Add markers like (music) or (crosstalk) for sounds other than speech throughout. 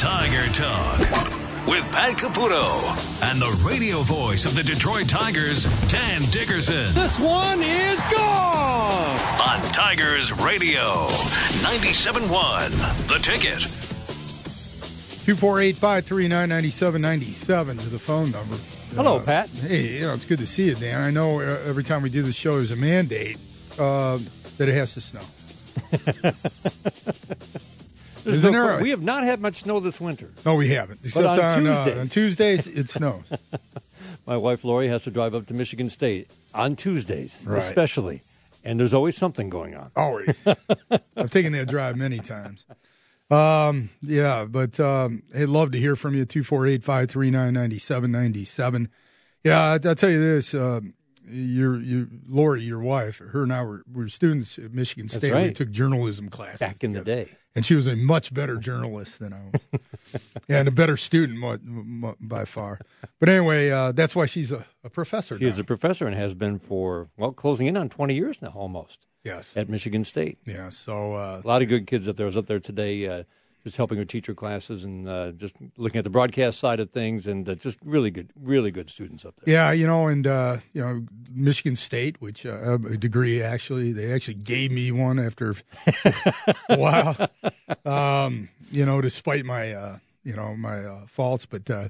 Tiger Talk with Pat Caputo and the radio voice of the Detroit Tigers, Dan Dickerson. This one is gone! On Tigers Radio, 97.1, The Ticket. 248 539 9797 is the phone number. Hello, Uh, Pat. Hey, you know, it's good to see you, Dan. I know uh, every time we do this show, there's a mandate uh, that it has to snow. (laughs) Isn't no- there a- we have not had much snow this winter. No, we haven't. Except on on, uh, Tuesdays. on Tuesdays, it snows. (laughs) My wife Lori has to drive up to Michigan State on Tuesdays, Right. especially, and there's always something going on. Always. (laughs) I've taken that drive many times. Um, yeah, but um, I'd love to hear from you. 248 539 9797. Yeah, I, I'll tell you this. Uh, your, your Lori, your wife, her and I were, were students at Michigan State. We took journalism classes Back in the day, and she was a much better journalist than I was, (laughs) and a better student by far. But anyway, uh, that's why she's a, a professor. she is a professor and has been for well, closing in on 20 years now, almost yes, at Michigan State. yeah. So uh, A lot of good kids up there. I was up there today, uh, just helping her teach her classes and uh, just looking at the broadcast side of things, and uh, just really good, really good students up there. yeah, you know, and uh, you know, Michigan State, which uh, a degree actually, they actually gave me one after a (laughs) while. Um, you know, despite my uh, you know my uh, faults, but uh,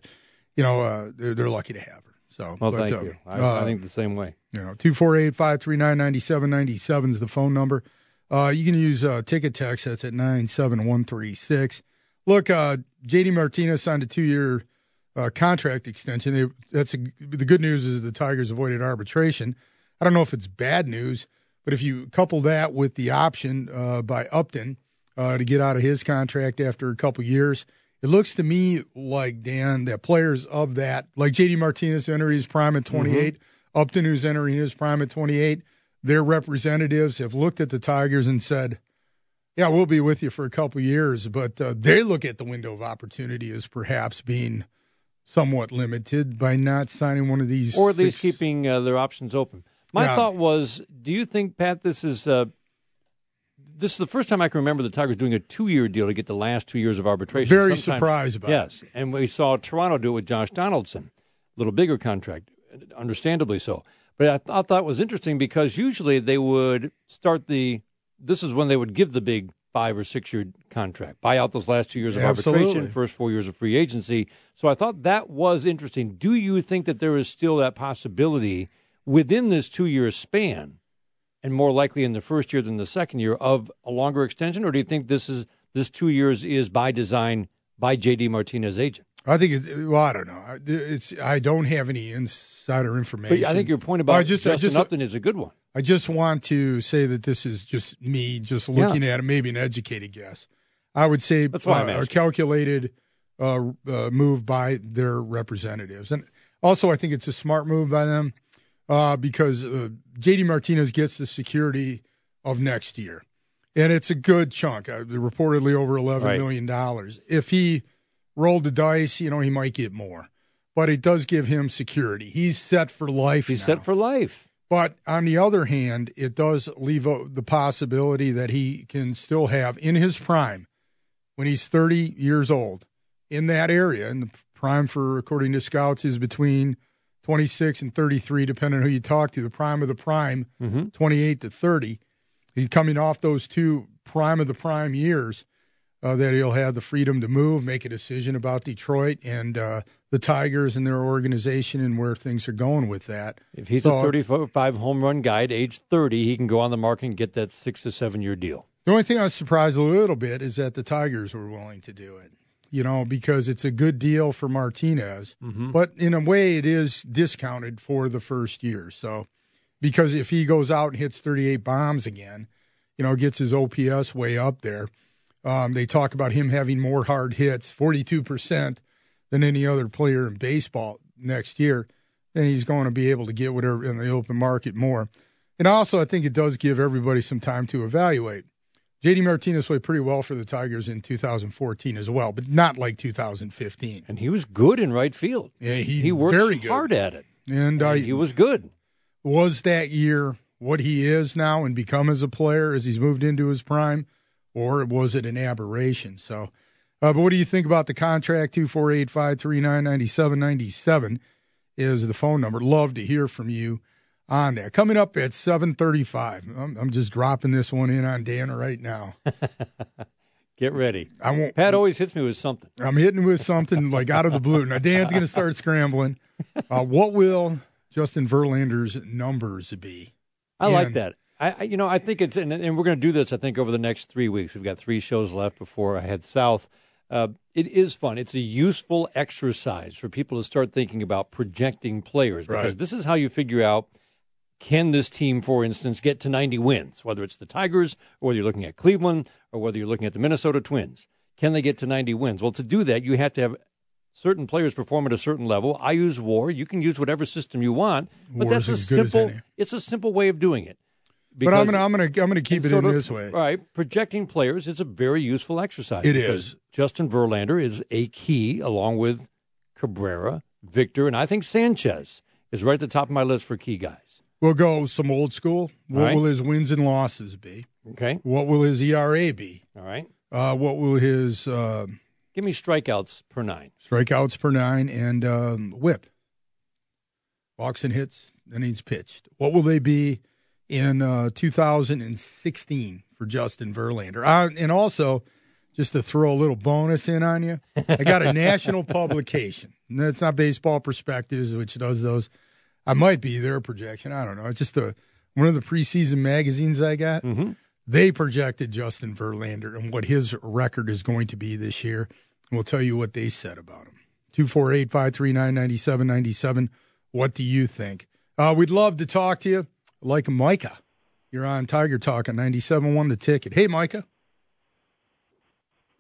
you know, uh, they're, they're lucky to have her. So, Well, but, thank you. I, I think the same way. You know, 248 539 9797 is the phone number. Uh, you can use uh, ticket text. That's at 97136. Look, uh, JD Martinez signed a two year uh, contract extension. They, that's a, the good news is the Tigers avoided arbitration. I don't know if it's bad news, but if you couple that with the option uh, by Upton uh, to get out of his contract after a couple years, it looks to me like Dan that players of that, like JD Martinez entering his prime at 28, Upton who's entering his prime at 28, their representatives have looked at the Tigers and said, "Yeah, we'll be with you for a couple years," but uh, they look at the window of opportunity as perhaps being somewhat limited by not signing one of these, or at least keeping uh, their options open. My Yeah. thought was, do you think, Pat, this is uh, this is the first time I can remember the Tigers doing a two-year deal to get the last two years of arbitration? Very Sometimes- surprised about Yes, and we saw Toronto do it with Josh Donaldson, a little bigger contract, understandably so. But I, th- I thought it was interesting because usually they would start the. This is when they would give the big five or six year contract, buy out those last two years of Absolutely. arbitration, first four years of free agency. So I thought that was interesting. Do you think that there is still that possibility within this two year span, and more likely in the first year than the second year, of a longer extension, or do you think this is this two years is by design by JD Martinez agent? I think it. Well, I don't know. It's. I don't have any insider information. But I think your point about I just, I Justin just, Upton is a good one. I just want to say that this is just me, just looking at it, maybe an educated guess. I would say That's why uh, a calculated uh, uh, move by their representatives, and also I think it's a smart move by them uh, because uh, JD Martinez gets the security of next year, and it's a good chunk. Uh, reportedly over eleven Right. million dollars. If he rolled the dice, you know, he might get more, but it does give him security. He's set for life. He's now. set for life. But on the other hand, it does leave o- the possibility that he can still have in his prime, when he's 30 years old, in that area. And the prime for, according to scouts, is between 26 and 33, depending on who you talk to. The prime of the prime, mm-hmm. 28 to 30. He's coming off those two prime of the prime years. Uh, that he'll have the freedom to move, make a decision about Detroit and uh, the Tigers and their organization and where things are going with that. If he's So- a 35 home run guy at age 30, he can go on the market and get that six to seven year deal. The only thing I was surprised a little bit is that the Tigers were willing to do it. You know, because it's a good deal for Martinez, but in a way, it is discounted for the first year. So, because if he goes out and hits 38 bombs again, you know, gets his OPS way up there, um, they talk about him having more hard hits, 42% than any other player in baseball next year. Then he's going to be able to get whatever in the open market more. And also, I think it does give everybody some time to evaluate. JD Martinez played pretty well for the Tigers in 2014 as well, but not like 2015. And he was good in right field. Yeah, he, He worked very good. hard at it. And uh, he was good. was that year what he is now and become as a player as he's moved into his prime, or was it an aberration? So Uh, but what do you think about the contract? 248 539 9797 is the phone number. Love to hear from you on that. Coming up at 735. I'm, I'm just dropping this one in on Dan right now. (laughs) Get ready. I won't. Pat always hits me with something. I'm hitting with something like out of the blue. Now Dan's going to start scrambling. (laughs) Uh, what will Justin Verlander's numbers be? I like that. I, I- you know, I think it's, and, and we're going to do this. I think over the next three weeks, we've got three shows left before I head south. Uh, it is fun. It's a useful exercise for people to start thinking about projecting players because Right. this is how you figure out can this team, for instance, get to 90 wins, whether it's the Tigers or whether you're looking at Cleveland or whether you're looking at the Minnesota Twins. Can they get to 90 wins? Well, to do that, you have to have certain players perform at a certain level. I use WAR. You can use whatever system you want, but WAR is that's a as good as simple. It's a simple way of doing it. But I'm gonna I'm gonna I'm gonna keep it in of- this way. Right. Projecting players is a very useful exercise. It because. Justin Verlander is a key, along with Cabrera, Victor, and I think Sanchez is right at the top of my list for key guys. We'll go some old school. What right. will his wins and losses be? Okay. What will his ERA be? All right. Uh, what will his uh, Give me strikeouts per nine. strikeouts per nine and um, whip? Walks and hits, then innings pitched. What will they be in uh, 2016 for Justin Verlander? Uh, and also, just to throw a little bonus in on you, I got a (laughs) national publication. And it's not Baseball Prospectus, which does those. I might be their projection. I don't know. It's just a one of the preseason magazines I got. Mhm. They projected Justin Verlander and what his record is going to be this year. And we'll tell you what they said about him. 248 539 9797. What do you think? Uh, we'd love to talk to you. Like Micah. You're on Tiger Talk on 97.1 the ticket. Hey, Micah.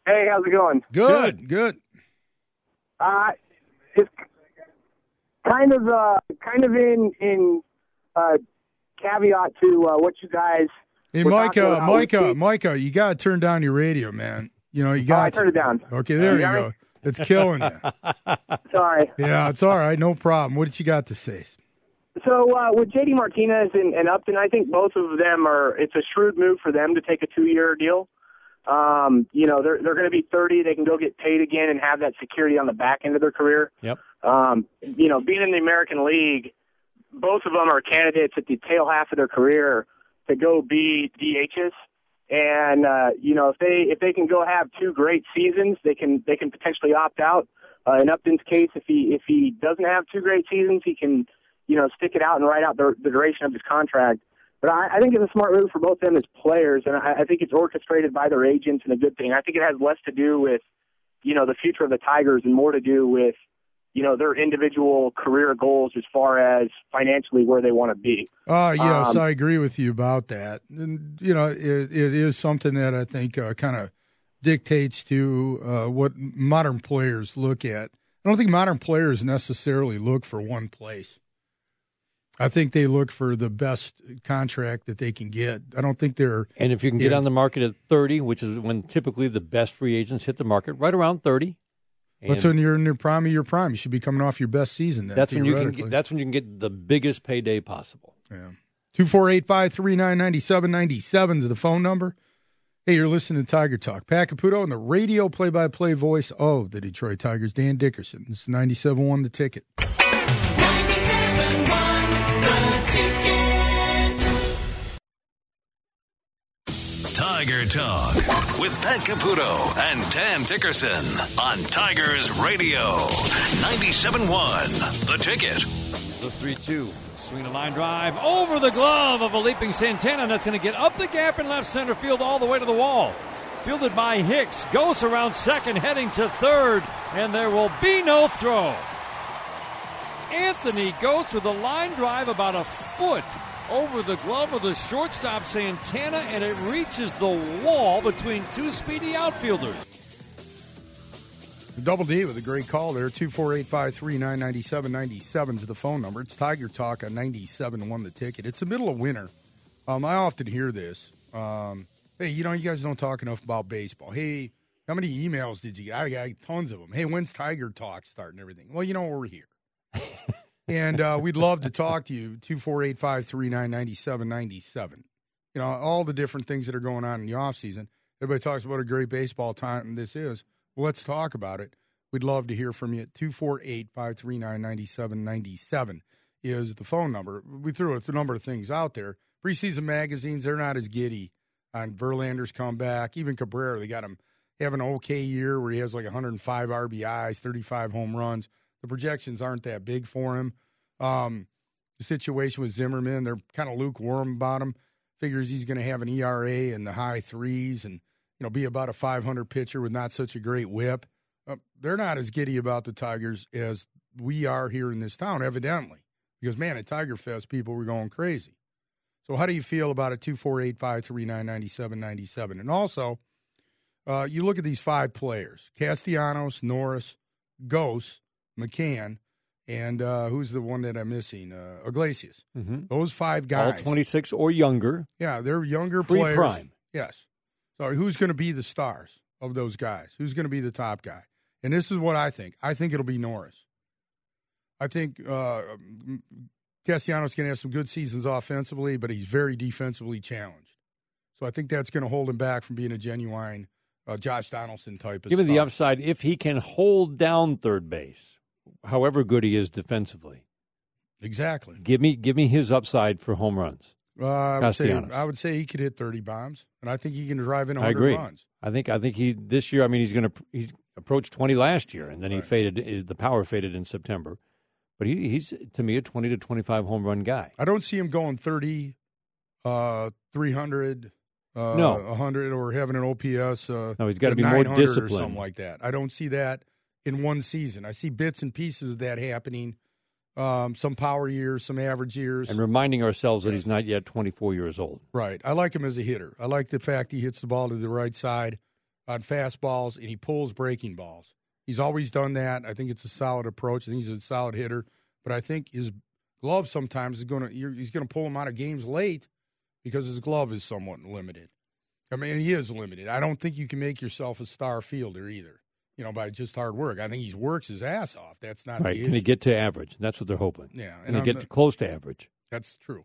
Hey, how's it going? Good, good. Uh, it's kind of uh, kind of in in uh, caveat to uh, what you guys. Hey, We're Micah, about Micah, Micah, you got to turn down your radio, man. You know, you Oh, got I turned it down. Okay, there You you go. It's killing you. (laughs) Sorry. yeah, it's all right. No problem. What did you got to say? So uh, with JD Martinez and, and Upton, I think both of them are. It's a shrewd move for them to take a two-year deal. Um, you know, they're they're going to be 30. They can go get paid again and have that security on the back end of their career. Yep. Um, you know, being in the American League, both of them are candidates at the tail half of their career to go be DHs. And uh, you know, if they if they can go have two great seasons, they can they can potentially opt out. Uh, in Upton's case, if he if he doesn't have two great seasons, he can you know stick it out and ride out the, the duration of his contract. But I, I think it's a smart move for both of them as players, and I, I think it's orchestrated by their agents and a good thing. I think it has less to do with you know the future of the Tigers and more to do with you know their individual career goals as far as financially where they want to be. Uh, yes, Um, I agree with you about that. And, you know, it, it is something that I think uh, kind of dictates to uh, what modern players look at. I don't think modern players necessarily look for one place. I think they look for the best contract that they can get. I don't think they're And if you can get on the market at 30, which is when typically the best free agents hit the market, right around 30. That's when you're in your prime of your prime. You should be coming off your best season. Then, that's when you can get, that's when you can get the biggest payday possible. Yeah. Two four eight five three nine ninety seven ninety seven is the phone number. Hey, you're listening to Tiger Talk. Pat Caputo and the radio play by play voice of the Detroit Tigers, Dan Dickerson. This is 97 1 the ticket. Tiger Talk with Pat Caputo and Dan Dickerson on Tigers Radio 97.1 The Ticket. The 3 2. Swing a line drive over the glove of a leaping Santana. That's going to get up the gap in left center field all the way to the wall. Fielded by Hicks. Goes around second, heading to third, and there will be no throw. Anthony Gose to the line drive about a foot over the glove of the shortstop Santana, and it reaches the wall between two speedy outfielders. Double D with a great call there. 248 539 9797 is the phone number. It's Tiger Talk on 97 1 the ticket. It's the middle of winter. Um, I often hear this. Um, hey, you know, you guys don't talk enough about baseball. Hey, how many emails did you get? I got tons of them. Hey, when's Tiger Talk starting everything? Well, you know, we're here. (laughs) and uh, we'd love to talk to you. 248 539 9797. You know, all the different things that are going on in the offseason. Everybody talks about a great baseball time this is. Well, let's talk about it. We'd love to hear from you at 248 539 9797 is the phone number. We threw a number of things out there. Preseason magazines, they're not as giddy on Verlander's comeback. Even Cabrera, they got him have an okay year where he has like 105 RBIs, 35 home runs. The projections aren't that big for him. Um, the situation with Zimmermann, they're kind of lukewarm about him. Figures he's going to have an ERA in the high threes and you know be about a 500 pitcher with not such a great whip. Uh, they're not as giddy about the Tigers as we are here in this town, evidently, because man, at Tiger Fest, people were going crazy. So, how do you feel about a two four eight five three nine ninety seven ninety seven? And also, uh, you look at these five players: Castellanos, Norris, Gose, McCann, and uh, who's the one that I'm missing? Uh, Iglesias. Mm-hmm. Those five guys, all 26 or younger, yeah, they're younger pre players. prime. Yes. So, who's going to be the stars of those guys? Who's going to be the top guy? And this is what I think. I think it'll be Norris. I think uh, Castellanos going to have some good seasons offensively, but he's very defensively challenged. So I think that's going to hold him back from being a genuine uh, Josh Donaldson type of Given the upside, if he can hold down third base, however good he is defensively, Exactly. give me give me his upside for home runs. Uh, I, would say, I would say he could hit 30 bombs, and I think he can drive in I agree. runs. I think I think he this year. I mean, he's going to he's approached twenty last year, and then he faded. eh, The power faded in September, but he, he's to me a twenty to twenty five home run guy. I don't see him going 30, uh, 300, uh, No. 100, or having an OPS. Uh, No, he's gotta be more 900 or something like that. I don't see that in one season. I see bits and pieces of that happening. Um, some power years, some average years. And reminding ourselves that he's not yet twenty four years old. Right. I like him as a hitter. I like the fact he hits the ball to the right side on fastballs and he pulls breaking balls. He's always done that. I think it's a solid approach. I think he's a solid hitter. But I think his glove sometimes is going to he's going to pull him out of games late because his glove is somewhat limited. I mean, he is limited. I don't think you can make yourself a star fielder either. You know, by just hard work. I think he works his ass off. That's not Right? the Can he get to average? That's what they're hoping. Yeah, and he get not- to close to average? That's true.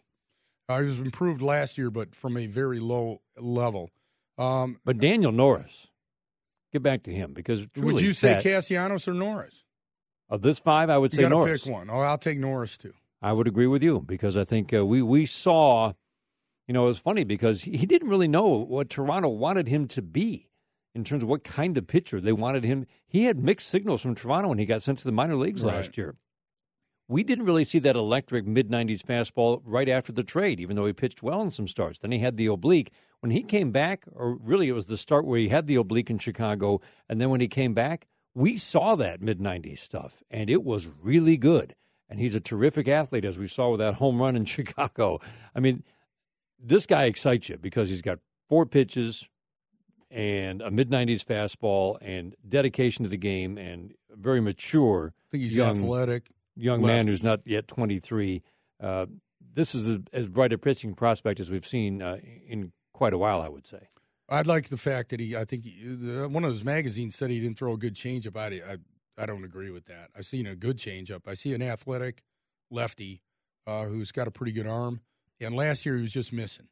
Uh, he was improved last year, but from a very low level. Um, But Daniel Norris, get back to him because would you say Pat, Castellanos or Norris? of this five, I would You say Norris. pick one. Oh, I'll take Norris too. I would agree with you because I think uh, we we saw, you know, it was funny because he didn't really know what Toronto wanted him to be in terms of what kind of pitcher they wanted him. He had mixed signals from Toronto when he got sent to the minor leagues Right. last year. We didn't really see that electric mid 90s fastball right after the trade, even though he pitched well in some starts. Then he had the oblique. When he came back, or really it was the start where he had the oblique in Chicago, and then when he came back, we saw that mid 90s stuff, and it was really good. And he's a terrific athlete, as we saw with that home run in (laughs) Chicago. I mean, this guy excites you because he's got four pitches and a mid 90s fastball and dedication to the game and very mature I think he's young athletic. young man who's not yet 23. Uh, this is a, as bright a pitching prospect as we've seen uh, in quite a while, I would say. I'd like the fact that he. I think he, the, one of his magazines said he didn't throw a good changeup. I, I I don't agree with that. I seen a good changeup. I see an athletic lefty uh, who's got a pretty good arm. And last year he was just missing.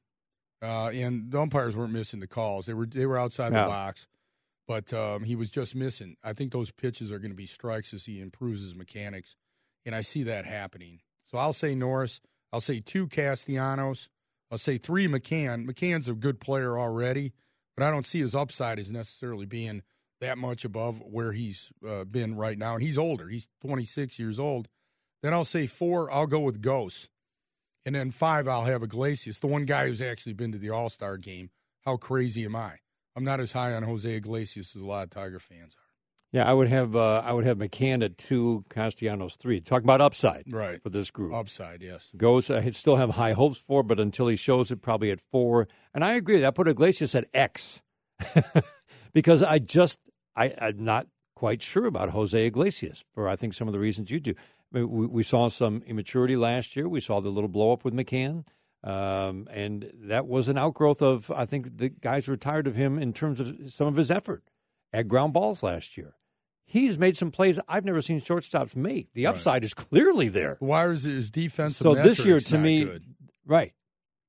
Uh, and the umpires weren't missing the calls. They were they were outside No. the box, but um, he was just missing. I think those pitches are going to be strikes as he improves his mechanics, and I see that happening. So I'll say Norris. I'll say two Castellanos. I'll say three McCann. McCann's a good player already, but I don't see his upside as necessarily being that much above where he's uh, been right now. And he's older. He's 26 years old. Then I'll say four. I'll go with Gose. And then five, I'll have Iglesias, the one guy who's actually been to the All Star game. How crazy am I? I'm not as high on Jose Iglesias as a lot of Tiger fans are. Yeah, I would have uh, I would have McCann at two, Castellanos three. Talk about upside Right. for this group. Upside, yes. Gose, I still have high hopes for, but until he shows it, probably at four. And I agree. I put Iglesias at X (laughs) because I just I, I'm not quite sure about Jose Iglesias for I think some of the reasons you do. We, we saw some immaturity last year. We saw the little blow up with McCann. Um, and that was an outgrowth of, I think the guys were tired of him in terms of some of his effort at ground balls last year. He's made some plays I've never seen shortstops make. The upside is clearly there. Why is his defensive So this year, to me, good? right?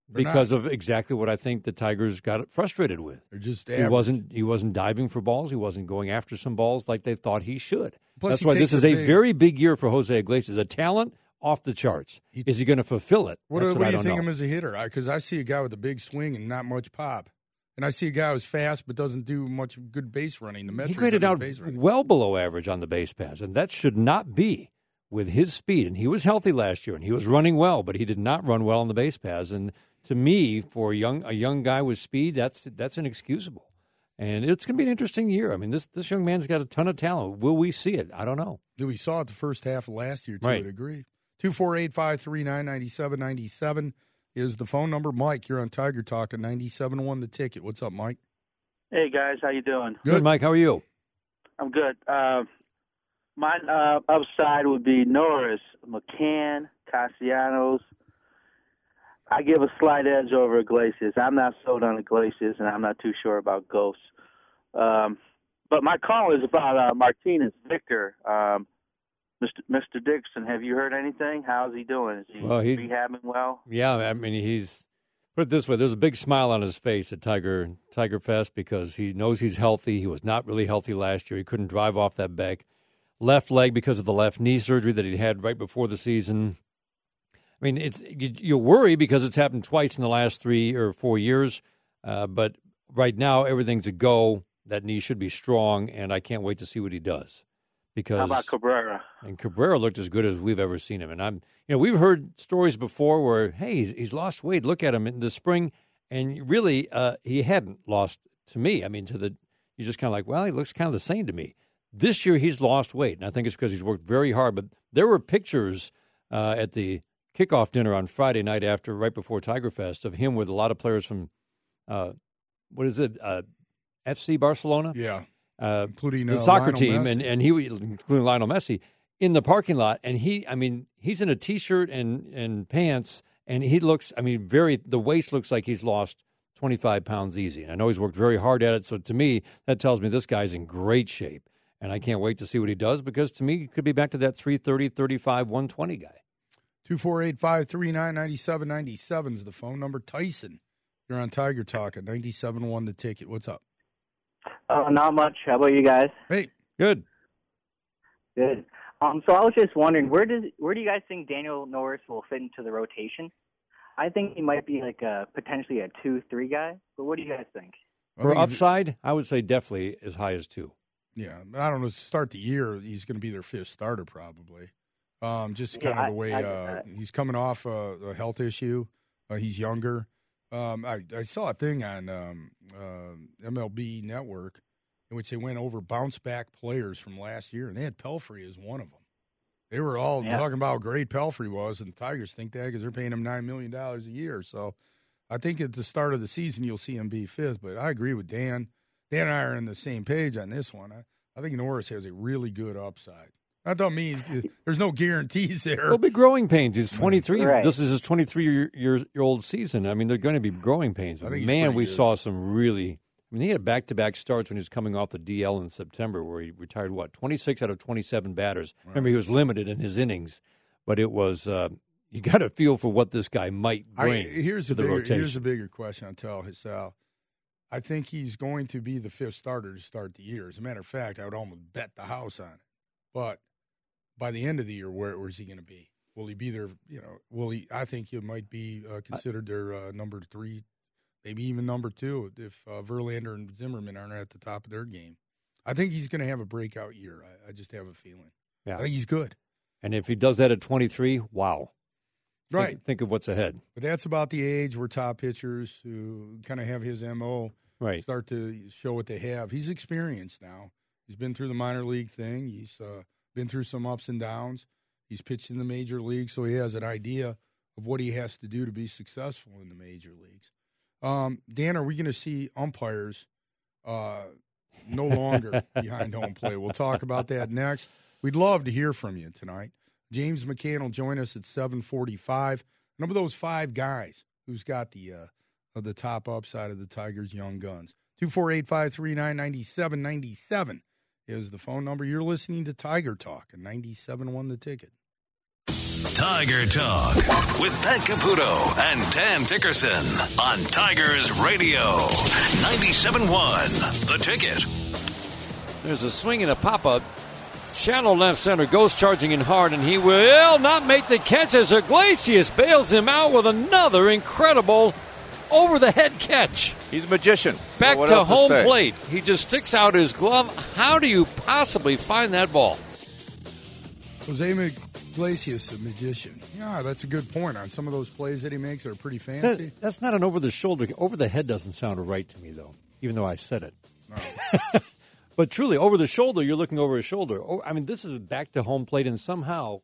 They're because not. of exactly what I think the Tigers got frustrated with. They're just He wasn't he wasn't diving for balls. He wasn't going after some balls like they thought he should. Plus, That's he why this is a big- very big year for Jose Iglesias. A talent off the charts. He- is he going to fulfill it? What, what what I do you think know. him as a hitter? Because I, see a guy with a big swing and not much pop, and I see a guy who's fast but doesn't do much good base running. The he graded out base well below average on the base pass, and that should not be with his speed. And he was healthy last year, and he was running well, but he did not run well on the base pass. And to me, for a young a young guy with speed, that's that's inexcusable. And it's going to be an interesting year. I mean, this this young man's got a ton of talent. Will we see it? I don't know. Do we saw it the first half of last year, too. Right. I'd agree. 248 539 9797 is the phone number. Mike, you're on Tiger Talk at 97.1 the ticket. What's up, Mike? Hey guys, how you doing? Good, Mike. How are you? I'm good. Uh, my uh, upside would be Norris, McCann, Castellanos. I give a slight edge over Iglesias. I'm not sold on Iglesias, and I'm not too sure about Ghosts. Um, but my call is about uh, Martinez Victor. Um, Mr. Mr. Dixon, have you heard anything? How's he doing? Is he Well, he- rehabbing well? Yeah, I mean, he's put it this way: there's a big smile on his face at Tiger Tiger Fest because he knows he's healthy. He was not really healthy last year. He couldn't drive off that back left leg because of the left knee surgery that he had right before the season. I mean, it's you, you worry because it's happened twice in the last three or four years, uh, but right now everything's a go. That knee should be strong, and I can't wait to see what he does. Because How about Cabrera? and Cabrera looked as good as we've ever seen him. And I'm, you know, we've heard stories before where, hey, he's, he's lost weight. Look at him in the spring, and really, uh, he hadn't lost to me. I mean, to the, you're just kind of like, well, he looks kind of the same to me. This year, he's lost weight, and I think it's because he's worked very hard. But there were pictures uh, at the kickoff dinner on Friday night after, right before Tiger Fest, of him with a lot of players from, uh, what is it, uh, FC Barcelona Yeah. uh, Including the uh, soccer Lionel team, Messi. and and he including Lionel Messi in the parking lot, and he, I mean, he's in a t-shirt and and pants, and he looks, I mean, very the waist looks like he's lost twenty five pounds easy. And I know he's worked very hard at it, so to me that tells me this guy's in great shape, and I can't wait to see what he does because to me he could be back to that 330, 35, 120 guy. 248 539 9797 is the phone number. Tyson, you're on Tiger Talk at 97 1 the ticket. What's up? Oh, not much. How about you guys? Hey, Good. Good. Um, so I was just wondering, where does where do you guys think Daniel Norris will fit into the rotation? I think he might be like a potentially a two three guy. But what do you guys think? For upside, I would say definitely as high as two. Yeah, I don't know. Start the year, he's going to be their fifth starter probably. Um, just Yeah, kind of the way I get uh, he's coming off a, a health issue. Uh, he's younger. Um, I, I saw a thing on um, uh, MLB Network in which they went over bounce back players from last year, and they had Pelfrey as one of them. They were all Yeah. talking about how great Pelfrey was, and the Tigers think that because they're paying him nine million dollars a year. So, I think at the start of the season you'll see him be fifth. But I agree with Dan. Dan and I are on the same page on this one. I, I think Norris has a really good upside. That don't mean he's, there's no guarantees there. There'll be growing pains. He's 23. Right. This is his 23 year, year, year old season. I mean, they're going to be growing pains. I But man, we good. saw some really. I mean, he had back to back starts when he was coming off the DL in September, where he retired what 26 out of 27 batters. Remember, he was limited in his innings, but it was. Uh, you got to feel for what this guy might I, bring here's to a the bigger, rotation. here's a bigger question. I'll tell Hisal. I think he's going to be the fifth starter to start the year. As a matter of fact, I would almost bet the house on it. But by the end of the year, where where's he going to be? Will he be there? You know, will he? I think he might be uh, considered their uh, number three, maybe even number two, if uh, Verlander and Zimmermann aren't at the top of their game. I think he's going to have a breakout year. I, I just have a feeling. Yeah. I think he's good. and if he does that at 23, wow! Think- Right. Think, of what's ahead. But that's about the age where top pitchers who kind of have his mo Right. start to show what they have. He's experienced now. He's been through the minor league thing. He's uh, been through some ups and downs. He's pitched in the major leagues, so he has an idea of what he has to do to be successful in the major leagues. Um, Dan, are we going to see umpires uh, no longer (laughs) behind home plate? We'll talk about that next. We'd love to hear from you tonight. James McCann will join us at 745. Remember those five guys who's got the uh, the top upside of the Tigers' young guns. 248 is the phone number. You're listening to Tiger Talk and ninety seven one the ticket. Tiger Talk with Pat Caputo and Dan Dickerson on Tigers Radio 97.1 The Ticket. There's a swing and a pop up. Shallow left center goes charging in hard, and he will not make the catch as Iglesias bails him out with another incredible over the head catch. He's a magician. Back What to home say? plate. He just sticks out his glove. How do you possibly find that ball? Jose Iglesias, a magician. Yeah, that's a good point on some of those plays that he makes that are pretty That- fancy. that's not an over the shoulder. Over the head doesn't sound right to me, though, even though I said it. (laughs) but truly, over the shoulder, you're looking over his shoulder. Oh, I mean, this is back to home plate, and somehow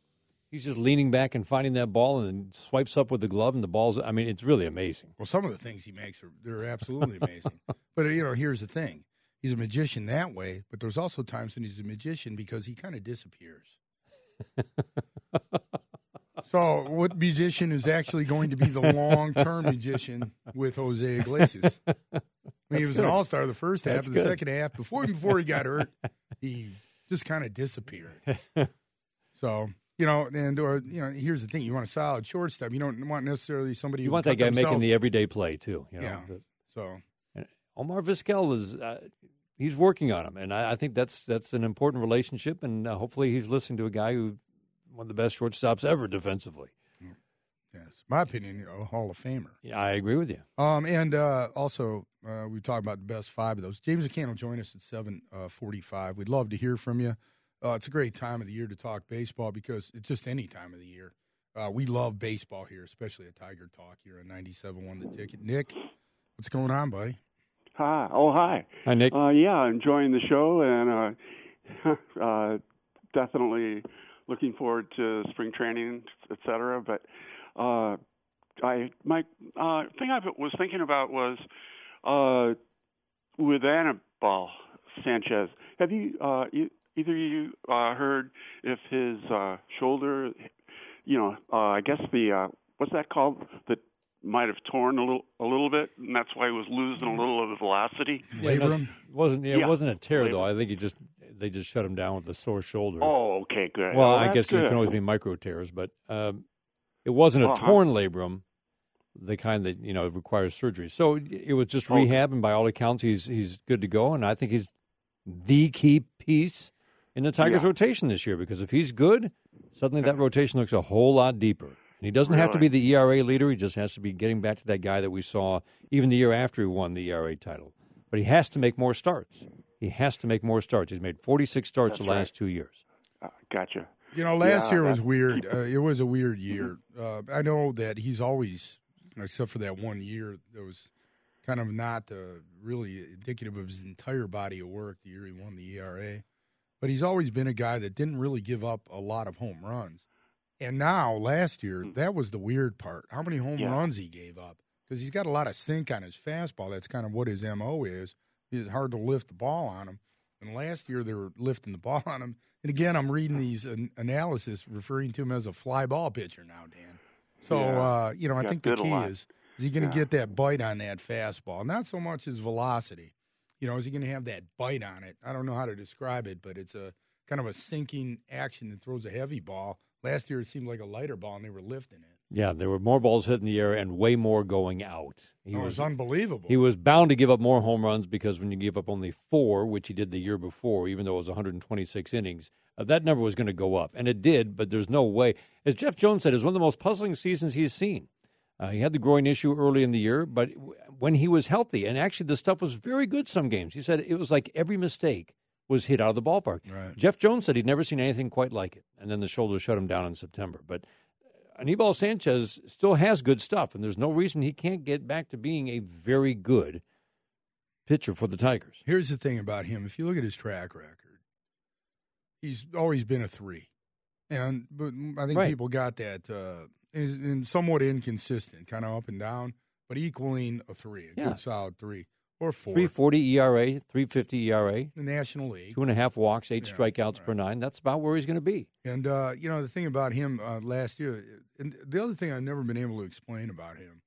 he's just leaning back and finding that ball and then swipes up with the glove, and the ball's. I mean, it's really amazing. Well, some of the things he makes are they're absolutely amazing. (laughs) but you know, here's the thing: he's a magician that way, but there's also times when he's a magician because he kind of disappears. (laughs) so, what musician is actually going to be the long-term magician with Jose Iglesias? I mean, he was an all-star the first half, That's of the good. second half before before he got hurt, he just kind of disappeared. (laughs) So. You know, and or you know, here's the thing: you want a solid shortstop. You don't want necessarily somebody. You who want that guy making the everyday play too. You know? Yeah. So Omar Vizquel is. Uh, He's working on him, and I, I think that's that's an important relationship. And uh, hopefully, he's listening to a guy who one of the best shortstops ever defensively. Yes, my opinion, a Hall of Famer. Yeah, I agree with you. Um, and uh, also, uh, we talk about the best five of those. James McCann will join us at seven uh, forty-five. We'd love to hear from you. Uh, it's a great time of the year to talk baseball because it's just any time of the year. Uh, we love baseball here, especially at Tiger Talk here on 97.1 The Ticket. Nick, what's going on, buddy? Hi. Oh, hi. Hi, Nick. Uh, yeah, enjoying the show and uh, (laughs) uh, definitely looking forward to spring training, et cetera. But uh, I my uh, thing I was thinking about was uh, with Anibal Sanchez. Have you, uh, you either of you uh, heard if his uh, shoulder, you know, uh, I guess the uh, what's that called that might have torn a little a little bit, and that's why he was losing a little of the velocity. Yeah, Labrum? it wasn't yeah, it Yeah. wasn't a tear Labrum. though. I think he just they just shut him down with a sore shoulder. Oh, okay, good. well, Oh, I guess there good. can always be micro tears, but um, it wasn't a Uh-huh. torn labrum, the kind that you know requires surgery. So it was just Okay. rehab, and by all accounts, he's he's good to go. And I think he's the key piece in the Tigers' Yeah. rotation this year because if he's good, suddenly that rotation looks a whole lot deeper. And he doesn't have to be the ERA leader; he just has to be getting back to that guy that we saw even the year after he won the ERA title. But he has to make more starts. He has to make more starts. He's made 46 starts That's the last two years. Uh, gotcha. You know, last Yeah, year was weird. Uh, it was a weird year. Uh, I know that he's always, except for that one year, that was kind of not uh, really indicative of his entire body of work. The year he won the ERA, but he's always been a guy that didn't really give up a lot of home runs. And now, last year, that was the weird part. How many home Hmm. Yeah. runs he gave up? Because he's got a lot of sink on his fastball. That's kind of what his mo is. It's hard to lift the ball on him. And last year they were lifting the (laughs) ball on him. And again, I'm reading these an- analysis referring to him as a fly ball pitcher now, Dan. So Yeah. uh, you know, I think the key is is he going to Yeah. get that bite on that fastball? Not so much his velocity. You know, is he going to have that bite on it? I don't know how to describe it, but it's a kind of a sinking action that throws a heavy ball. Last year it seemed like a lighter ball, and they were lifting it. Yeah, there were more balls hit in the air and way more going out. He it was, was unbelievable. he was bound to give up more home runs because when you give up only four, which he did the year before, even though it was 126 innings, uh, that number was going to go up, and it did. But there's no way. As Jeff Jones said, it was one of the most puzzling seasons he's seen. Uh, he had the groin issue early in the year, but when he was healthy, and actually the stuff was very good some games. He said it was like every mistake was hit out of the ballpark. Right. Jeff Jones said he'd never seen anything quite like it, and then the shoulder shut him down in September. But Anibal Sanchez still has good stuff, and there's no reason he can't get back to being a very good pitcher for the Tigers. Here's the thing about him. If you look at his track record, he's always been a three, and but I think Right. people got that. Uh, is and somewhat inconsistent, kind of up and down, but equaling a three, a Yeah. good solid three or four. 340 ERA, 350 ERA, the National League. two and a half walks, eight Yeah, strikeouts per nine. That's about where he's going to be. And uh, you know the thing about him uh, last year, and the other thing I've never been able to explain about him,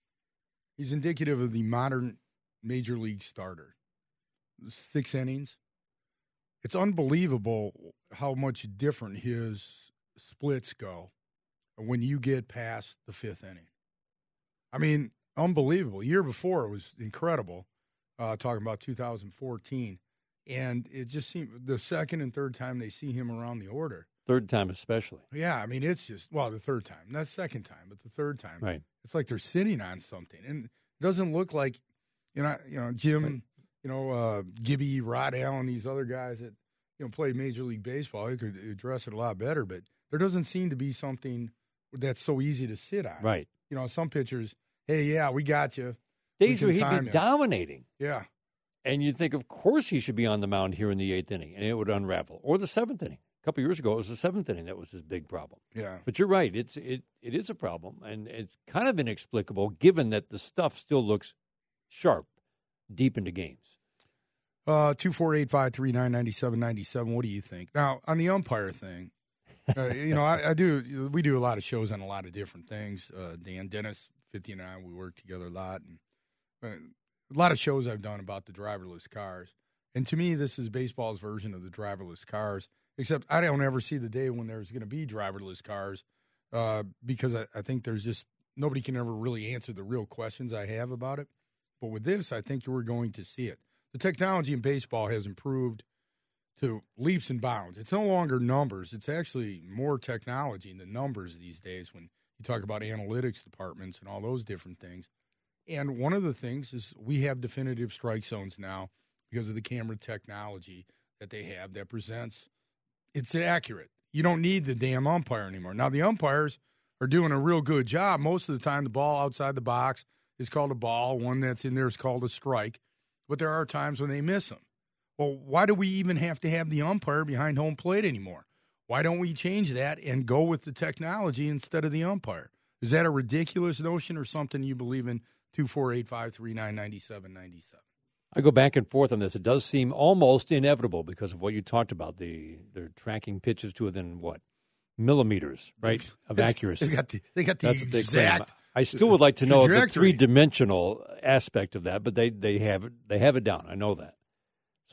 he's indicative of the modern major league starter. Six innings. It's unbelievable how much different his splits go. When you get past the fifth inning. I mean, unbelievable. Year before it was incredible. Uh, talking about 2014, and it just seemed the second and third time they see him around the order. Third time especially. Yeah, I mean it's just well the third time, not second time, but the third time. Right. It's like they're sitting on something, and it doesn't look like you know you know Jim, Right. you know uh, Gibby, Rod Allen, these other guys that you know play Major League Baseball. They could address it a lot better, but there doesn't seem to be something that's so easy to sit on. Right. You know, some pitchers, hey, yeah, we got you. Days where he'd be dominating. Yeah. And you'd think, of course, he should be on the mound here in the eighth inning, and it would unravel. Or the seventh inning. A couple years ago, it was the seventh inning that was his big problem. Yeah. But you're right; it's it it is a problem, and it's kind of inexplicable given that the stuff still looks sharp deep into games. Uh, two four eight five three nine ninety seven ninety seven. What do you think? Now on the umpire thing, (laughs) uh, you know, I, I do. We do a lot of shows on a lot of different things. Uh, Dan Dennis, fifty and I, we work together a lot, and uh, a lot of shows I've done about the driverless cars. And to me, this is baseball's version of the driverless cars. Except I don't ever see the day when there's going to be driverless cars, uh, because I, I think there's just nobody can ever really answer the real questions I have about it. But with this, I think we're going to see it. The technology in baseball has improved to leaps and bounds. It's no longer numbers. It's actually more technology than numbers these days when you talk about analytics departments and all those different things. And one of the things is we have definitive strike zones now because of the camera technology that they have that presents it's accurate. You don't need the damn umpire anymore. Now the umpires are doing a real good job. Most of the time the ball outside the box is called a ball, one that's in there is called a strike. But there are times when they miss them. Well, why do we even have to have the umpire behind home plate anymore? Why don't we change that and go with the technology instead of the umpire? Is that a ridiculous notion or something you believe in? 248 539 9797. I go back and forth on this. It does seem almost inevitable because of what you talked about. The they're tracking pitches to within what millimeters, right, of accuracy. They got the, they got the That's what they claim. exact. I still would like to know the three dimensional aspect of that, but they they have it they have it down. I know that.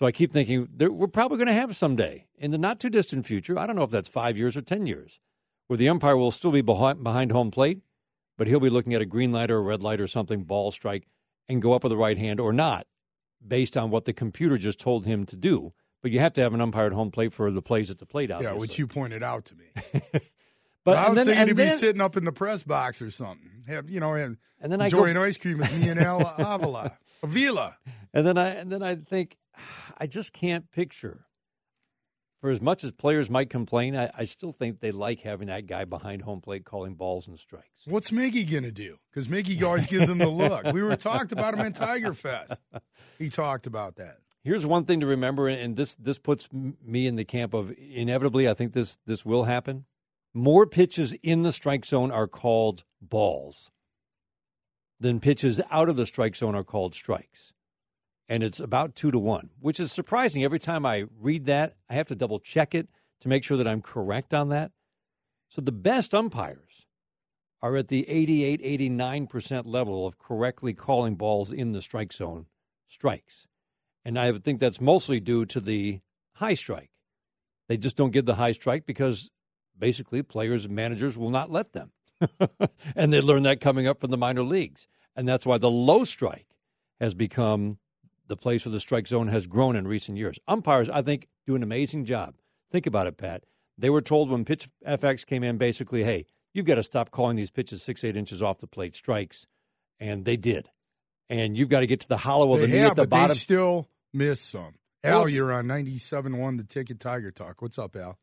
So I keep thinking there- we're probably going to have someday in the not too distant future. I don't know if that's five years or ten years, where the umpire will still be behind, home plate, but he'll be looking at a green light or a red light or something, ball strike, and go up with the right hand or not, based on what the computer just told him to do. But you have to have an umpire at home plate for the plays at the plate, obviously. Yeah, which you pointed out to me. (laughs) but I was then- thinking to be sitting up in the press box or something. Have you know, and, And then I enjoying go- ice cream with me and Al Avila, (laughs) Avila. And then I and then I think I just can't picture. For as much as players might complain, I, I still think they like having that guy behind home plate calling balls and strikes. What's Miggy gonna do? Because Miggy always gives him the look. We were talked about him in Tiger Fest. He talked about that. Here's one thing to remember, and this this puts me in the camp of inevitably. I think this this will happen. More pitches in the strike zone are called balls than pitches out of the strike zone are called strikes, and it's about two to one, which is surprising. Every time I read that, I have to double check it to make sure that I'm correct on that. So the best umpires are at the 88, 89% level of correctly calling balls in the strike zone strikes. And I think that's mostly due to the high strike. They just don't give the high strike because basically players and managers will not let them. (laughs) and they learn that coming up from the minor leagues. And that's why the low strike has become the place where the strike zone has grown in recent years. Umpires, I think, do an amazing job. Think about it, Pat. They were told when Pitch FX came in, basically, hey, you've got to stop calling these pitches six, eight inches off the plate strikes. And they did. And you've got to get to the hollow of the They knee have, at the but bottom. they still miss some. Al, Well- you're on 97.1 The Ticket Tiger Talk. What's up, Al?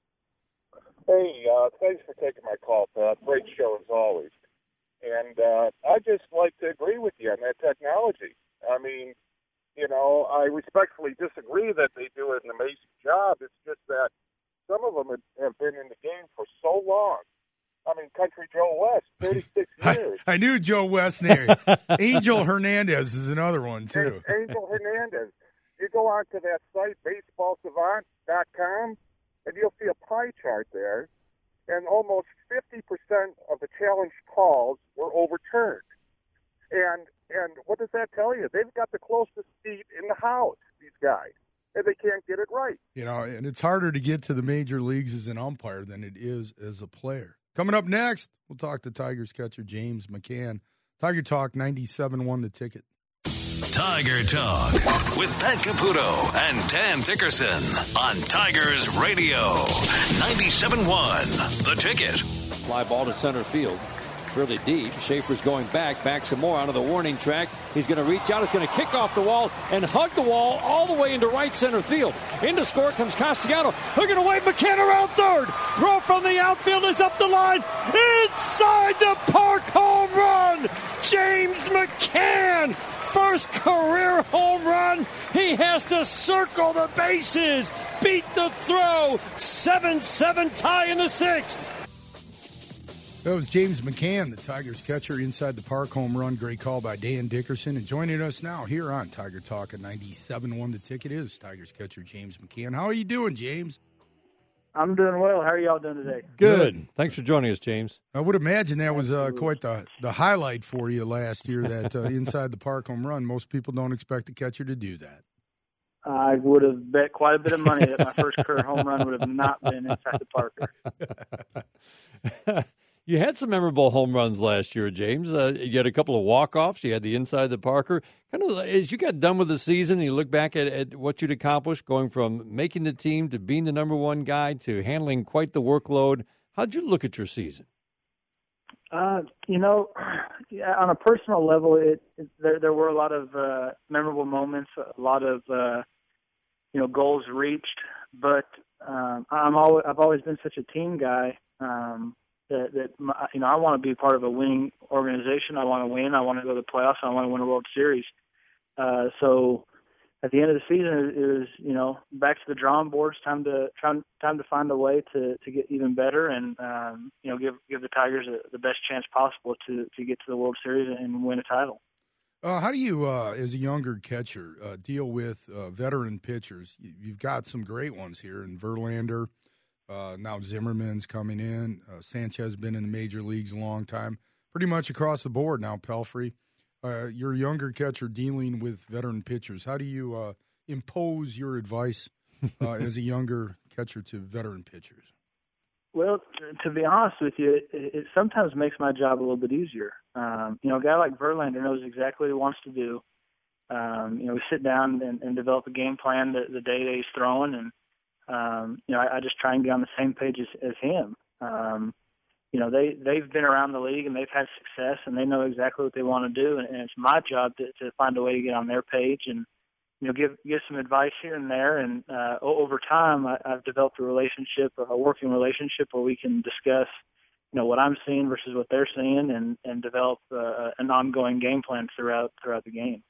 Hey, uh, thanks for taking my call, Pat. Great show as always. And uh, I just like to agree with you on that technology. I mean, you know, I respectfully disagree that they do an amazing job. It's just that some of them have- been in the game for so long. I mean, Country Joe West, (laughs) 36 years. I knew Joe West there. (laughs) Angel Hernandez is another one, too. Angel Hernandez. You go onto that site, baseballsavant.com, and you'll see a pie chart there, and almost 50% of the challenge calls were overturned. And and what does that tell you? They've got the closest seat in the house, these guys, and they can't get it right. You know, and it's harder to get to the major leagues as an umpire than it is as a player. Coming up next, we'll talk to Tigers catcher James McCann. Tiger Talk 97 won the ticket. Tiger Talk with Pat Caputo and Dan Dickerson on Tigers Radio 97 1. The Ticket. Fly ball to center field. Really deep. Schafer's going back, back some more onto the warning track. He's going to reach out. He's going to kick off the wall and hug the wall all the way into right center field. Into score comes Castellanos. Hooking away McCann around third. Throw from the outfield is up the line. Inside the park home run. James McCann first career home run. He has to circle the bases, beat the throw. 7 7 tie in the sixth. That was James McCann, the Tigers catcher, inside the park home run. Great call by Dan Dickerson. And joining us now here on Tiger Talk at 97.1 The Ticket is Tigers catcher James McCann. How are you doing, James? I'm doing well. How are y'all doing today? Good. Thanks for joining us, James. I would imagine that was uh, quite the, the highlight for you last year, that uh, inside the park home run. Most people don't expect a catcher to do that. I would have bet quite a bit of money that my first career home run would have not been inside the Parker. (laughs) You had some memorable home runs last year, James. Uh, you had a couple of walk-offs. You had the inside the Parker. Kind of as you got done with the season, you look back at, at what you'd accomplished, going from making the team to being the number one guy to handling quite the workload. How'd you look at your season? Uh, you know, on a personal level, it, it there there were a lot of uh, memorable moments, a lot of uh, you know goals reached. But um, I'm always I've always been such a team guy. Um, that, that my, you know I want to be part of a winning organization. I want to win. I want to go to the playoffs. I want to win a World Series. Uh, so at the end of the season, it was you know back to the drawing boards. Time to time time to find a way to to get even better and um, you know give give the Tigers a, the best chance possible to to get to the World Series and win a title. Uh, how do you, uh, as a younger catcher, uh, deal with uh, veteran pitchers? You've got some great ones here in Verlander, uh, now Zimmermann's coming in. Uh, Sanchez has been in the major leagues a long time. Pretty much across the board now, Pelfrey. Uh, you're a younger catcher dealing with veteran pitchers. How do you uh, impose your advice (laughs) uh, as a younger catcher to veteran pitchers? Well, to be honest with you, it, it sometimes makes my job a little bit easier. Um, you know, a guy like Verlander knows exactly what he wants to do. Um, you know, we sit down and, and develop a game plan the, the day that he's throwing, and um, you know, I, I just try and get on the same page as, as him. Um, you know, they they've been around the league and they've had success and they know exactly what they want to do, and, and it's my job to, to find a way to get on their page and you know give give some advice here and there. And uh, over time, I, I've developed a relationship, a working relationship, where we can discuss you know what I'm seeing versus what they're seeing, and and develop uh, an ongoing game plan throughout throughout the game.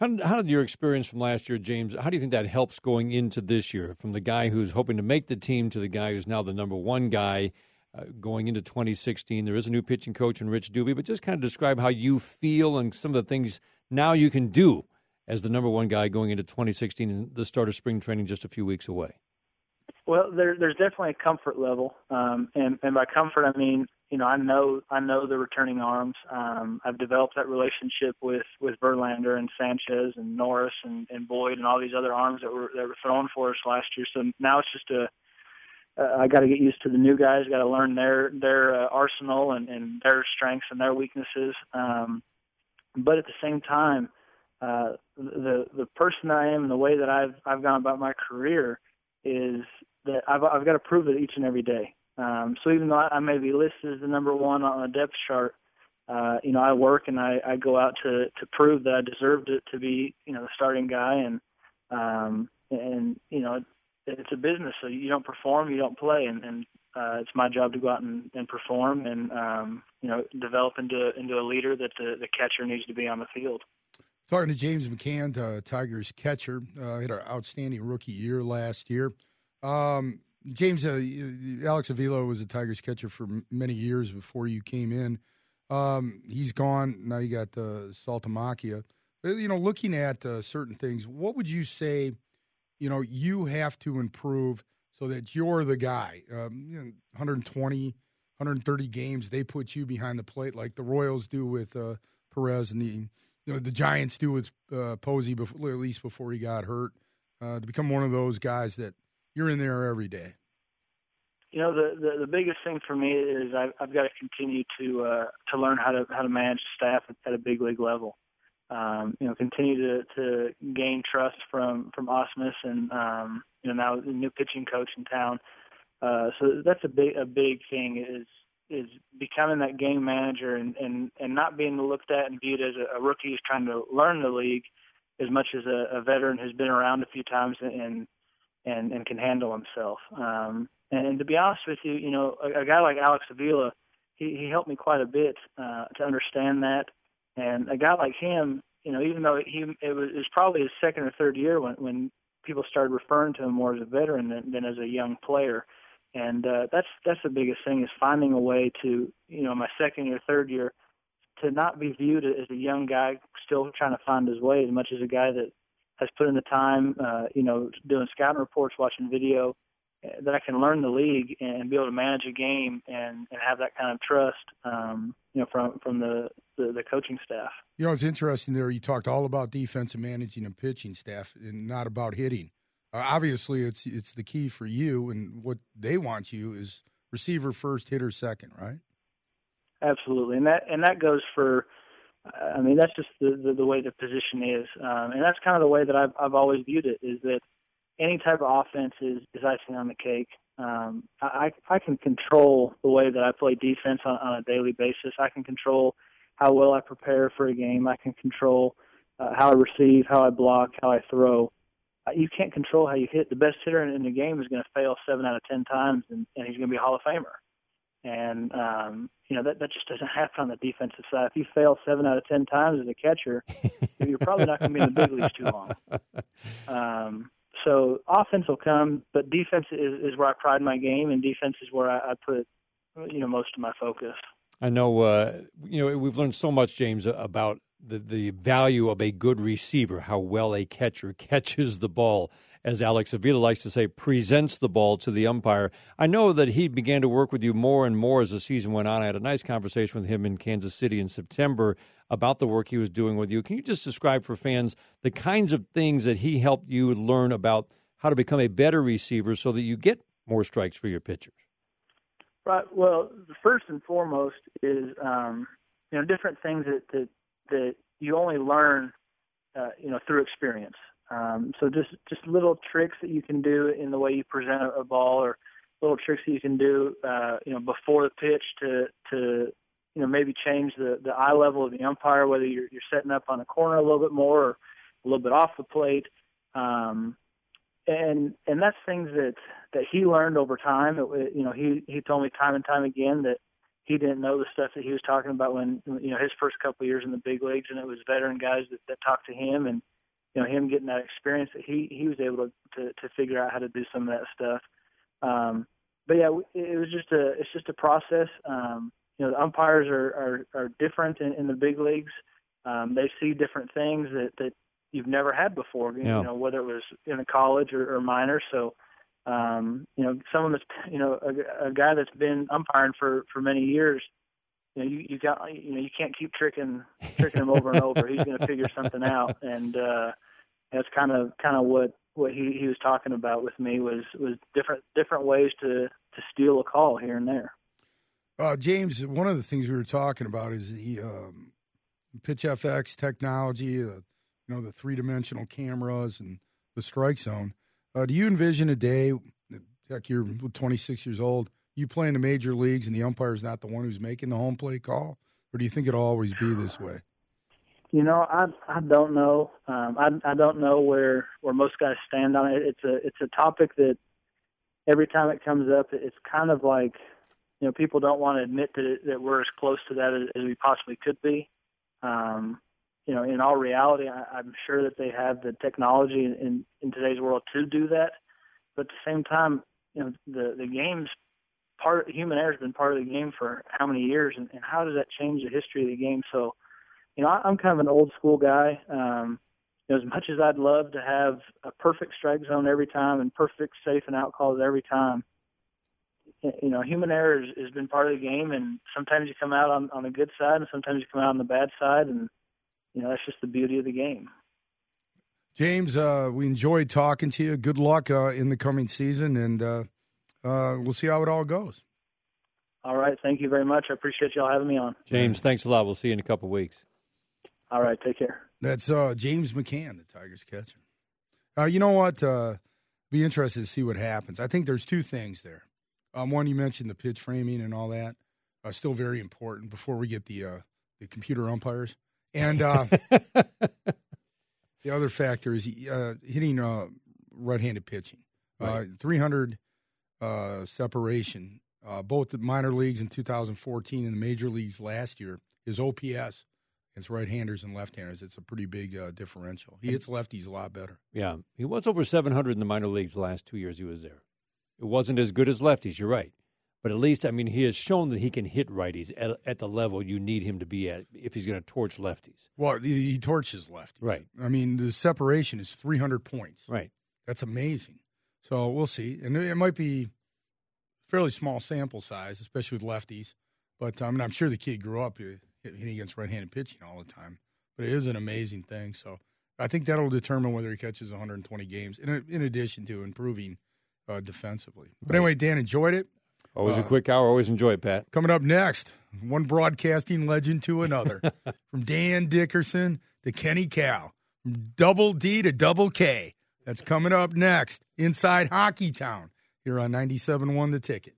How how did your experience from last year, James? How do you think that helps going into this year? From the guy who's hoping to make the team to the guy who's now the number one guy uh, going into 2016. There is a new pitching coach in Rich Dubee, but just kind of describe how you feel and some of the things now you can do as the number one guy going into 2016 and the start of spring training just a few weeks away. Well, there, there's definitely a comfort level, um, and, and by comfort I mean you know, I know I know the returning arms. Um, I've developed that relationship with with Verlander and Sanchez and Norris and, and Boyd and all these other arms that were that were thrown for us last year. So now it's just a uh, I got to get used to the new guys. Got to learn their their uh, arsenal and, and their strengths and their weaknesses. Um, but at the same time, uh, the the person I am and the way that I've I've gone about my career is that I've I've got to prove it each and every day. Um, so even though I, I may be listed as the number one on a depth chart, uh, you know, I work and I, I go out to to prove that I deserved it to be, you know, the starting guy, and um, and you know, it's a business, so you don't perform, you don't play, and, and uh, it's my job to go out and, and perform and um, you know develop into into a leader that the, the catcher needs to be on the field. Talking to James McCann, uh, Tigers catcher, uh, had an outstanding rookie year last year. Um, James, uh, Alex Avila was a Tigers catcher for many years before you came in. Um, he's gone. Now you got uh, Saltalamacchia. You know, looking at uh, certain things, what would you say, you know, you have to improve so that you're the guy? Um, you know, 120, 130 games, they put you behind the plate like the Royals do with uh, Perez and the, you know, the Giants do with uh, Posey, before, at least before he got hurt, uh, to become one of those guys that – you're in there every day. you know, the, the the biggest thing for me is I've, I've got to continue to uh, to learn how to how to manage staff at, a big league level. Um, you know, continue to to gain trust from from Ausmus and um, you know now the new pitching coach in town. Uh, so that's a big a big thing is is becoming that game manager and and and not being looked at and viewed as a, a rookie who's trying to learn the league as much as a, a veteran who's been around a few times and and and and can handle himself. Um, and to be honest with you, you know, a, a guy like Alex Avila, he, he helped me quite a bit uh, to understand that. And a guy like him, you know, even though he it was, it was probably his second or third year when when people started referring to him more as a veteran than, than as a young player. And uh, that's that's the biggest thing is finding a way to, you know, my second year, third year, to not be viewed as a young guy still trying to find his way as much as a guy that has put in the time, uh, you know, doing scouting reports, watching video, uh, that I can learn the league and be able to manage a game and, and have that kind of trust, um, you know, from from the, the, the coaching staff. You know, it's interesting there. You talked all about defense and managing and pitching staff, and not about hitting. Uh, obviously, it's it's the key for you, and what they want you is receiver first, hitter second, right? Absolutely, and that and that goes for I mean, that's just the, the, the way the position is. Um, and that's kind of the way that I've, I've always viewed it is that any type of offense is, is icing on the cake. Um, I, I can control the way that I play defense on, on a daily basis. I can control how well I prepare for a game. I can control uh, how I receive, how I block, how I throw. Uh, you can't control how you hit. The best hitter in, in the game is going to fail seven out of ten times, and, and he's going to be a Hall of Famer. And um, you know that that just doesn't happen on the defensive side. If you fail seven out of ten times as a catcher, (laughs) you're probably not going to be in the big leagues too long. Um, so offense will come, but defense is, is where I pride my game, and defense is where I, I put you know most of my focus. I know uh, you know we've learned so much, James, about the the value of a good receiver, how well a catcher (laughs) catches the ball as Alex Avila likes to say, presents the ball to the umpire. I know that he began to work with you more and more as the season went on. I had a nice conversation with him in Kansas City in September about the work he was doing with you. Can you just describe for fans the kinds of things that he helped you learn about how to become a better receiver so that you get more strikes for your pitchers? Right. Well, the first and foremost is um, you know different things that that, that you only learn uh, you know through experience. Um, so just just little tricks that you can do in the way you present a, ball, or little tricks that you can do, uh, you know, before the pitch to to you know maybe change the the eye level of the umpire, whether you're you're setting up on a corner a little bit more or a little bit off the plate. Um, and and that's things that that he learned over time. It, you know, he he told me time and time again that he didn't know the stuff that he was talking about when you know his first couple of years in the big leagues, and it was veteran guys that, that talked to him and you know him getting that experience that he he was able to to, to figure out how to do some of that stuff. Um, but yeah, it was just a it's just a process. Um, you know, the umpires are are, are different in, in the big leagues. Um, they see different things that that you've never had before. You, yeah. know, whether it was in a college or, or minor. So, um, you know, someone that's you know a, a guy that's been umpiring for for many years you know, you, you got, you know, you can't keep tricking, tricking him over and over. He's going to figure something out, and uh, that's kind of, kind of what what he he was talking about with me was was different different ways to to steal a call here and there. Uh, James, one of the things we were talking about is the um, pitch FX technology, uh, you know, the three dimensional cameras and the strike zone. Uh, do you envision a day? Heck, you're 26 years old you play in the major leagues and the umpire is not the one who's making the home plate call, or do you think it'll always be this way? You know, I I don't know. Um, I I don't know where where most guys stand on it. It's a it's a topic that every time it comes up, it's kind of like you know people don't want to admit that that we're as close to that as, as we possibly could be. Um, you know, in all reality, I, I'm sure that they have the technology in, in today's world to do that. But at the same time, you know, the the game's part human error has been part of the game for how many years, and, and how does that change the history of the game? So, you know, I, I'm kind of an old school guy. Um, you know, as much as I'd love to have a perfect strike zone every time and perfect safe and out calls every time, you know, human error has, has been part of the game, and sometimes you come out on on the good side, and sometimes you come out on the bad side, and you know that's just the beauty of the game. James, uh, we enjoyed talking to you. Good luck uh, in the coming season, and uh, uh, we'll see how it all goes. All right. Thank you very much. I appreciate y'all having me on. James, thanks a lot. We'll see you in a couple of weeks. All right. Take care. That's uh, James McCann, the Tigers catcher. Uh, you know what? Uh, be interested to see what happens. I think there's two things there. Um, one, you mentioned the pitch framing and all that. Uh, still very important before we get the uh, the computer umpires. And uh, (laughs) the other factor is uh, hitting uh, right-handed pitching. Uh, 300 uh, separation, uh, both the minor leagues in 2014 and the major leagues last year. His OPS against right-handers and left-handers, it's a pretty big uh, differential. He hits lefties a lot better. Yeah, he was over 700 in the minor leagues the last two years he was there. It wasn't as good as lefties, you're right. But at least, I mean, he has shown that he can hit righties at, at the level you need him to be at if he's going to torch lefties. Well, he, he torches lefties. Right. I mean, the separation is 300 points. Right. That's amazing. So we'll see. And it might be fairly small sample size, especially with lefties. But um, I'm sure the kid grew up hitting against right-handed pitching all the time. But it is an amazing thing. So I think that'll determine whether he catches 120 games. In, in addition to improving uh, defensively. But anyway, Dan enjoyed it. Always a Uh, quick hour. Always enjoy it, Pat. Coming up next, one broadcasting legend to another. (laughs) from Dan Dickerson to Kenny Kal, from double D to double K. That's coming up next inside Hockey Town here on 97.1 The Ticket.